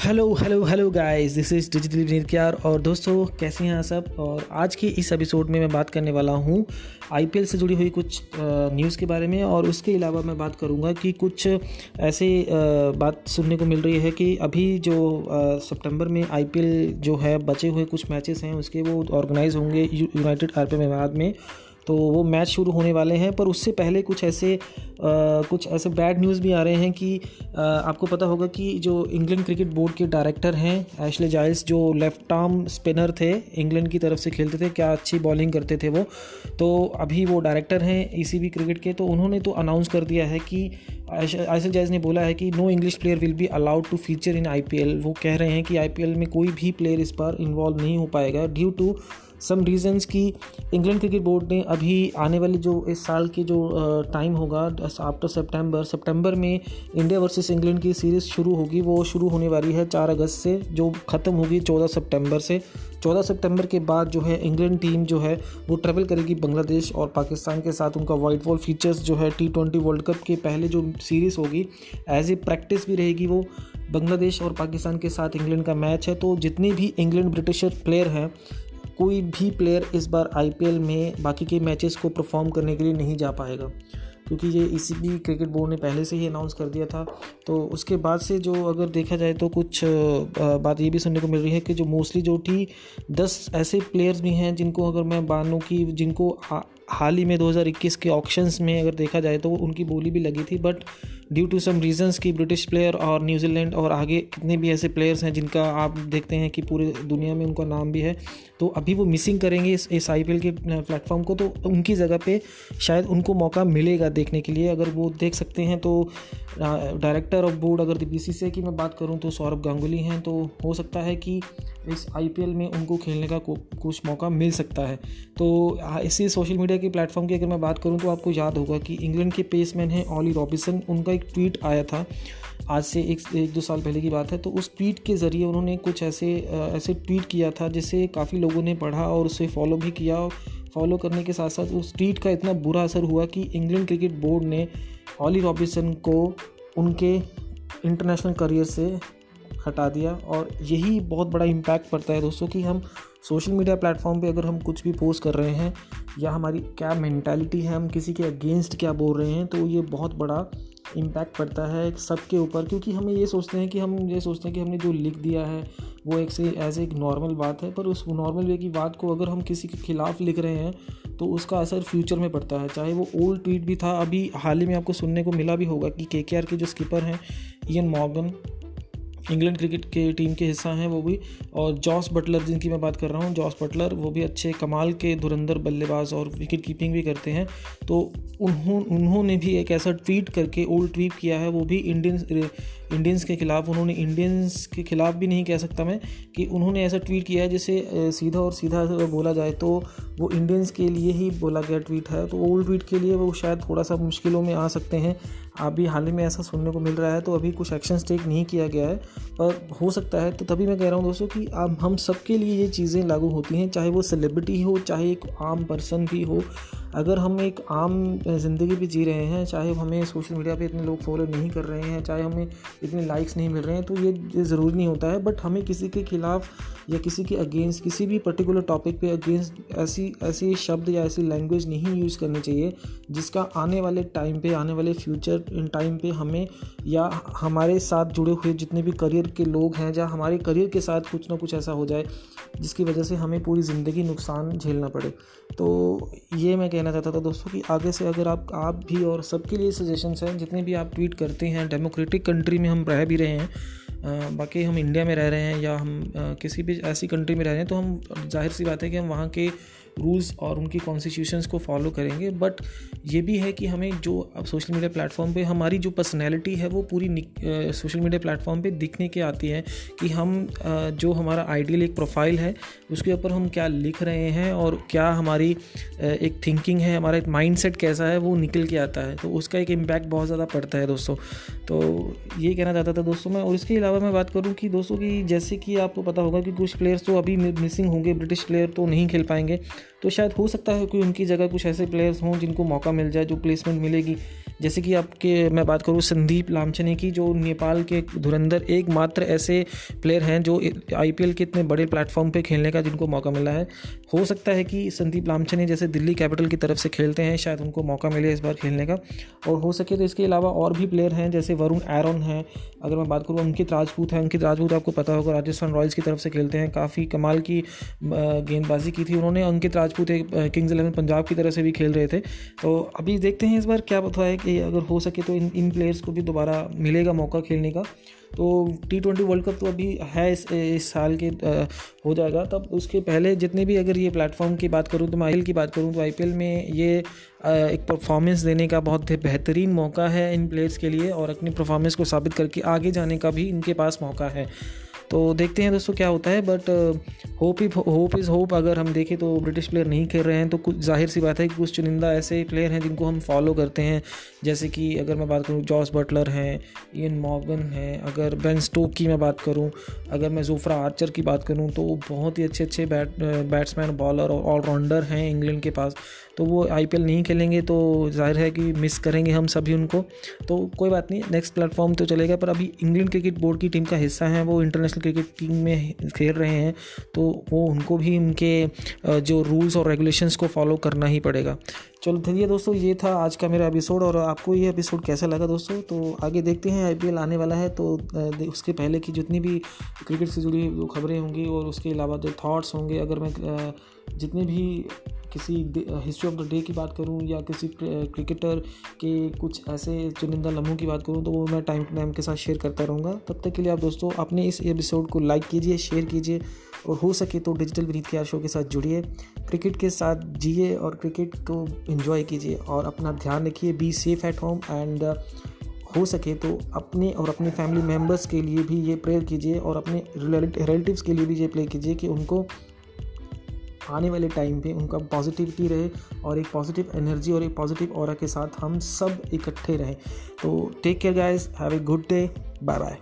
Hello hello hello guys this is digital निर्क्यार और दोस्तों, कैसे हैं सब? और आज के इस एपिसोड में मैं बात करने वाला हूँ आईपीएल से जुड़ी हुई कुछ न्यूज़ के बारे में। और उसके अलावा मैं बात करूँगा कि कुछ, ऐसे बात सुनने को मिल रही है कि अभी जो सितंबर में आईपीएल जो है, बचे हुए कुछ मैचेस हैं, उसके वो ऑर्गेनाइज होंगे यूनाइटेड अरब अमीरात में। तो वो मैच शुरू होने वाले हैं पर उससे पहले कुछ ऐसे आ, कुछ ऐसे बैड न्यूज़ भी आ रहे हैं कि आ, आपको पता होगा कि जो इंग्लैंड क्रिकेट बोर्ड के डायरेक्टर हैं एशले जाइल्स जो लेफ़्ट आर्म स्पिनर थे इंग्लैंड की तरफ़ से खेलते थे क्या अच्छी बॉलिंग करते थे वो तो अभी वो डायरेक्टर हैं ई क्रिकेट के तो उन्होंने तो अनाउंस कर दिया है कि आयसल जायज़ ने बोला है कि no English player will be allowed to feature in IPL वो कह रहे हैं कि आईपीएल में कोई भी प्लेयर इस बार इन्वॉल्व नहीं हो पाएगा ड्यू टू सम रीजंस की इंग्लैंड क्रिकेट बोर्ड ने अभी आने वाले जो इस साल की जो टाइम होगा आफ्टर सितंबर सितंबर में इंडिया वर्सेस इंग्लैंड की सीरीज़ शुरू होगी। वो शुरू होने वाली है चार अगस्त से, जो ख़त्म होगी चौदह सितंबर से। चौदह सितंबर के बाद जो है इंग्लैंड टीम जो है, वो ट्रेवल करेगी बांग्लादेश और पाकिस्तान के साथ। उनका वाइट बॉल फीचर्स जो है टी ट्वेंटी वर्ल्ड कप के पहले जो सीरीज़ होगी एज ए प्रैक्टिस भी रहेगी वो। बांग्लादेश और पाकिस्तान के साथ इंग्लैंड का मैच है तो जितने भी इंग्लैंड ब्रिटिशर प्लेयर हैं कोई भी प्लेयर इस बार आईपीएल में बाकी के मैचेस को परफॉर्म करने के लिए नहीं जा पाएगा। क्योंकि ये इसी भी क्रिकेट बोर्ड ने पहले से ही अनाउंस कर दिया था। तो उसके बाद से जो अगर देखा जाए तो कुछ बात ये भी सुनने को मिल रही है कि जो मोस्टली जो थी, दस ऐसे प्लेयर्स भी हैं जिनको अगर मैं मानूँ कि, जिनको हाल ही में 2021 के ऑक्शंस में अगर देखा जाए तो उनकी बोली भी लगी थी। But due to some reasons की ब्रिटिश प्लेयर और न्यूजीलैंड और आगे कितने भी ऐसे प्लेयर्स हैं जिनका आप देखते हैं कि पूरे दुनिया में उनका नाम भी है तो अभी वो मिसिंग करेंगे इस इस आईपीएल के प्लेटफॉर्म को तो उनकी जगह पे शायद उनको मौका मिलेगा देखने के लिए। अगर वो देख सकते हैं तो डायरेक्टर ऑफ़ बोर्ड अगर बी सी की मैं बात करूँ तो सौरभ गांगुली हैं तो हो सकता है कि इस आईपीएल में उनको खेलने का कुछ मौका मिल सकता है। तो इसी सोशल मीडिया के प्लेटफॉर्म की अगर मैं बात करूँ तो आपको याद होगा कि इंग्लैंड के पेसमैन हैं ऑली रॉबिसन उनका एक ट्वीट आया था। आज से एक एक दो साल पहले की बात है तो उस ट्वीट के ज़रिए उन्होंने कुछ ऐसे ऐसे ट्वीट किया था, जिसे काफ़ी लोगों ने पढ़ा और उसे फॉलो भी किया। फॉलो करने के साथ साथ उस ट्वीट का इतना बुरा असर हुआ कि इंग्लैंड क्रिकेट बोर्ड ने ऑली रॉबिसन को उनके इंटरनेशनल करियर से हटा दिया और यही बहुत बड़ा इम्पैक्ट पड़ता है दोस्तों कि हम सोशल मीडिया प्लेटफॉर्म पे अगर हम कुछ भी पोस्ट कर रहे हैं या हमारी क्या मैंटालिटी है, हम किसी के अगेंस्ट क्या बोल रहे हैं तो ये बहुत बड़ा इम्पैक्ट पड़ता है सबके ऊपर, क्योंकि हमें ये सोचते हैं कि हम ये सोचते हैं कि हमने जो लिख दिया है, वो एक से एज एक नॉर्मल बात है, पर उस नॉर्मल वे की बात को अगर हम किसी के खिलाफ लिख रहे हैं तो उसका असर फ्यूचर में पड़ता है। चाहे वो ओल्ड ट्वीट भी था, अभी हाल ही में आपको सुनने को मिला भी होगा कि के के आर के जो स्कीपर हैं इन मॉर्गन इंग्लैंड क्रिकेट के टीम के हिस्सा हैं वो भी। और जॉस बटलर, जिनकी मैं बात कर रहा हूँ, जॉस बटलर, वो भी अच्छे कमाल के धुरंधर बल्लेबाज और विकेट कीपिंग भी करते हैं। तो उन्हों, उन्होंने भी एक ऐसा ट्वीट करके ओल्ड ट्वीट किया है, वो भी इंडियन इंडियंस के ख़िलाफ़, उन्होंने इंडियंस के ख़िलाफ़ भी नहीं कह सकता मैं कि उन्होंने ऐसा ट्वीट किया है जिसे सीधा और सीधा बोला जाए तो वो इंडियंस के लिए ही बोला गया ट्वीट है। तो ओल्ड ट्वीट के लिए वो शायद थोड़ा सा मुश्किलों में आ सकते हैं। अभी हाल ही में ऐसा सुनने को मिल रहा है तो अभी कुछ एक्शन टेक नहीं किया गया है। पर हो सकता है तो तभी मैं कह रहा हूँ दोस्तों कि अब हम सबके लिए ये चीज़ें लागू होती हैं, चाहे वो सेलिब्रिटी हो, चाहे एक आम पर्सन भी हो। अगर हम एक आम ज़िंदगी भी जी रहे हैं, चाहे हमें सोशल मीडिया पे इतने लोग फॉलो नहीं कर रहे हैं, चाहे हमें इतने लाइक्स नहीं मिल रहे हैं तो ये ज़रूरी नहीं होता है, बट हमें किसी के खिलाफ़ या किसी के अगेंस्ट किसी भी पर्टिकुलर टॉपिक पे अगेंस्ट ऐसी ऐसी शब्द या ऐसी लैंग्वेज नहीं यूज़ करनी चाहिए, जिसका आने वाले टाइम पे, आने वाले फ्यूचर टाइम पे हमें या हमारे साथ जुड़े हुए जितने भी करियर के लोग हैं या हमारे करियर के साथ कुछ ना कुछ ऐसा हो जाए, जिसकी वजह से हमें पूरी ज़िंदगी नुकसान झेलना पड़े। तो ये मैं कहना चाहता था दोस्तों कि आगे से अगर आप आप भी और सबके लिए सजेशंस हैं, जितने भी आप ट्वीट करते हैं डेमोक्रेटिक कंट्री में हम रह भी रहे हैं बाकी हम इंडिया में रह रहे हैं या हम किसी भी ऐसी कंट्री में रह रहे हैं तो हम, ज़ाहिर सी बात है कि हम वहाँ के रूल्स और उनकी कॉन्स्टिट्यूशंस को फॉलो करेंगे। बट ये भी है कि हमें जो अब सोशल मीडिया प्लेटफॉर्म पे हमारी जो पर्सनैलिटी है, वो पूरी सोशल मीडिया प्लेटफॉर्म पे दिखने के आती है कि हम जो हमारा आइडियल एक प्रोफ़ाइल है, उसके ऊपर हम क्या लिख रहे हैं और क्या हमारी एक थिंकिंग है, हमारा एक माइंड कैसा है, वो निकल के आता है। तो उसका एक इम्पैक्ट बहुत ज़्यादा पड़ता है दोस्तों। तो ये कहना चाहता था दोस्तों मैं। और इसके अलावा मैं बात करूँ कि दोस्तों की जैसे कि आपको पता होगा कि कुछ प्लेयर्स तो अभी मिसिंग होंगे ब्रिटिश प्लेयर तो नहीं खेल पाएँगे। तो शायद हो सकता है कि उनकी जगह कुछ ऐसे प्लेयर्स हों जिनको मौका मिल जाए, जो प्लेसमेंट मिलेगी। जैसे कि आपके, मैं बात करूँ संदीप लामचने की, जो नेपाल के धुरंधर एकमात्र ऐसे प्लेयर हैं जो आईपीएल के इतने बड़े प्लेटफॉर्म पे खेलने का जिनको मौका मिला है। हो सकता है कि संदीप लामचने जैसे दिल्ली कैपिटल की तरफ़ से खेलते हैं, शायद उनको मौका मिले इस बार खेलने का। और हो सके तो इसके अलावा और भी प्लेयर हैं, जैसे वरुण एरन हैं। अगर मैं बात करूँ, अंकित राजपूत है। अंकित राजपूत आपको पता होगा, राजस्थान रॉयल्स की तरफ़ से खेलते हैं। काफ़ी कमाल की गेंदबाजी की थी उन्होंने। अंकित राजपूत एक किंग्स इलेवन पंजाब की तरफ़ से भी खेल रहे थे। तो अभी देखते हैं इस बार क्या बता है कि अगर हो सके तो इन इन प्लेयर्स को भी दोबारा मिलेगा मौका खेलने का। तो टी ट्वेंटी वर्ल्ड कप तो अभी है इस इस साल के आ, हो जाएगा। तब उसके पहले जितने भी अगर ये प्लेटफॉर्म की बात करूँ तो मैं आई की बात करूँ तो आईपीएल में ये आ, एक परफॉर्मेंस देने का बहुत बेहतरीन मौका है इन प्लेयर्स के लिए और अपनी परफॉर्मेंस को साबित करके आगे जाने का भी इनके पास मौका है। तो देखते हैं दोस्तों क्या होता है बट होप ही होप इज़ होप अगर हम देखें तो ब्रिटिश प्लेयर नहीं खेल रहे हैं तो कुछ ज़ाहिर सी बात है कि कुछ चुनिंदा ऐसे प्लेयर हैं जिनको हम फॉलो करते हैं। जैसे कि अगर मैं बात करूँ जॉस बटलर हैं इन मॉर्गन हैं, अगर बेन स्टोक की मैं बात करूँ, अगर मैं जोफ्रा आर्चर की बात करूँ तो बहुत ही अच्छे अच्छे बैट बैट्समैन बॉलर और ऑलराउंडर हैं इंग्लैंड के पास। तो वो आईपीएल नहीं खेलेंगे तो ज़ाहिर है कि मिस करेंगे हम सभी उनको। तो कोई बात नहीं नेक्स्ट प्लेटफॉर्म तो चलेगा, पर अभी इंग्लैंड क्रिकेट बोर्ड की टीम का हिस्सा है, वो इंटरनेशनल क्रिकेट टीम में खेल रहे हैं तो वो उनको भी उनके जो रूल्स और रेगुलेशंस को फॉलो करना ही पड़ेगा। चलो धीरे दोस्तों, ये था आज का मेरा एपिसोड और आपको ये एपिसोड कैसा लगा दोस्तों? तो आगे देखते हैं आईपीएल आने वाला है तो उसके पहले की जितनी भी क्रिकेट से जुड़ी खबरें होंगी, और उसके अलावा जो थाट्स होंगे, अगर मैं जितने भी किसी हिस्ट्री ऑफ़ द डे की बात करूँ या किसी क्रिकेटर के कुछ ऐसे चुनिंदा लम्हों की बात करूँ तो वो मैं टाइम टू टाइम के साथ शेयर करता रहूँगा। तब तक के लिए आप दोस्तों, अपने इस एपिसोड को लाइक कीजिए शेयर कीजिए और हो सके तो डिजिटल विनीत के शो के साथ जुड़िए। क्रिकेट के साथ जिए और क्रिकेट को इन्जॉय कीजिए और अपना ध्यान रखिए be safe at home and हो सके तो अपने और अपने फैमिली मेंबर्स के लिए भी ये प्रेयर कीजिए और अपने रिलेटिव्स के लिए भी ये प्रे कीजिए कि उनको आने वाले टाइम पे उनका पॉजिटिविटी रहे और एक पॉजिटिव एनर्जी और एक पॉजिटिव और के साथ हम सब इकट्ठे रहें। तो take care guys have a good day bye bye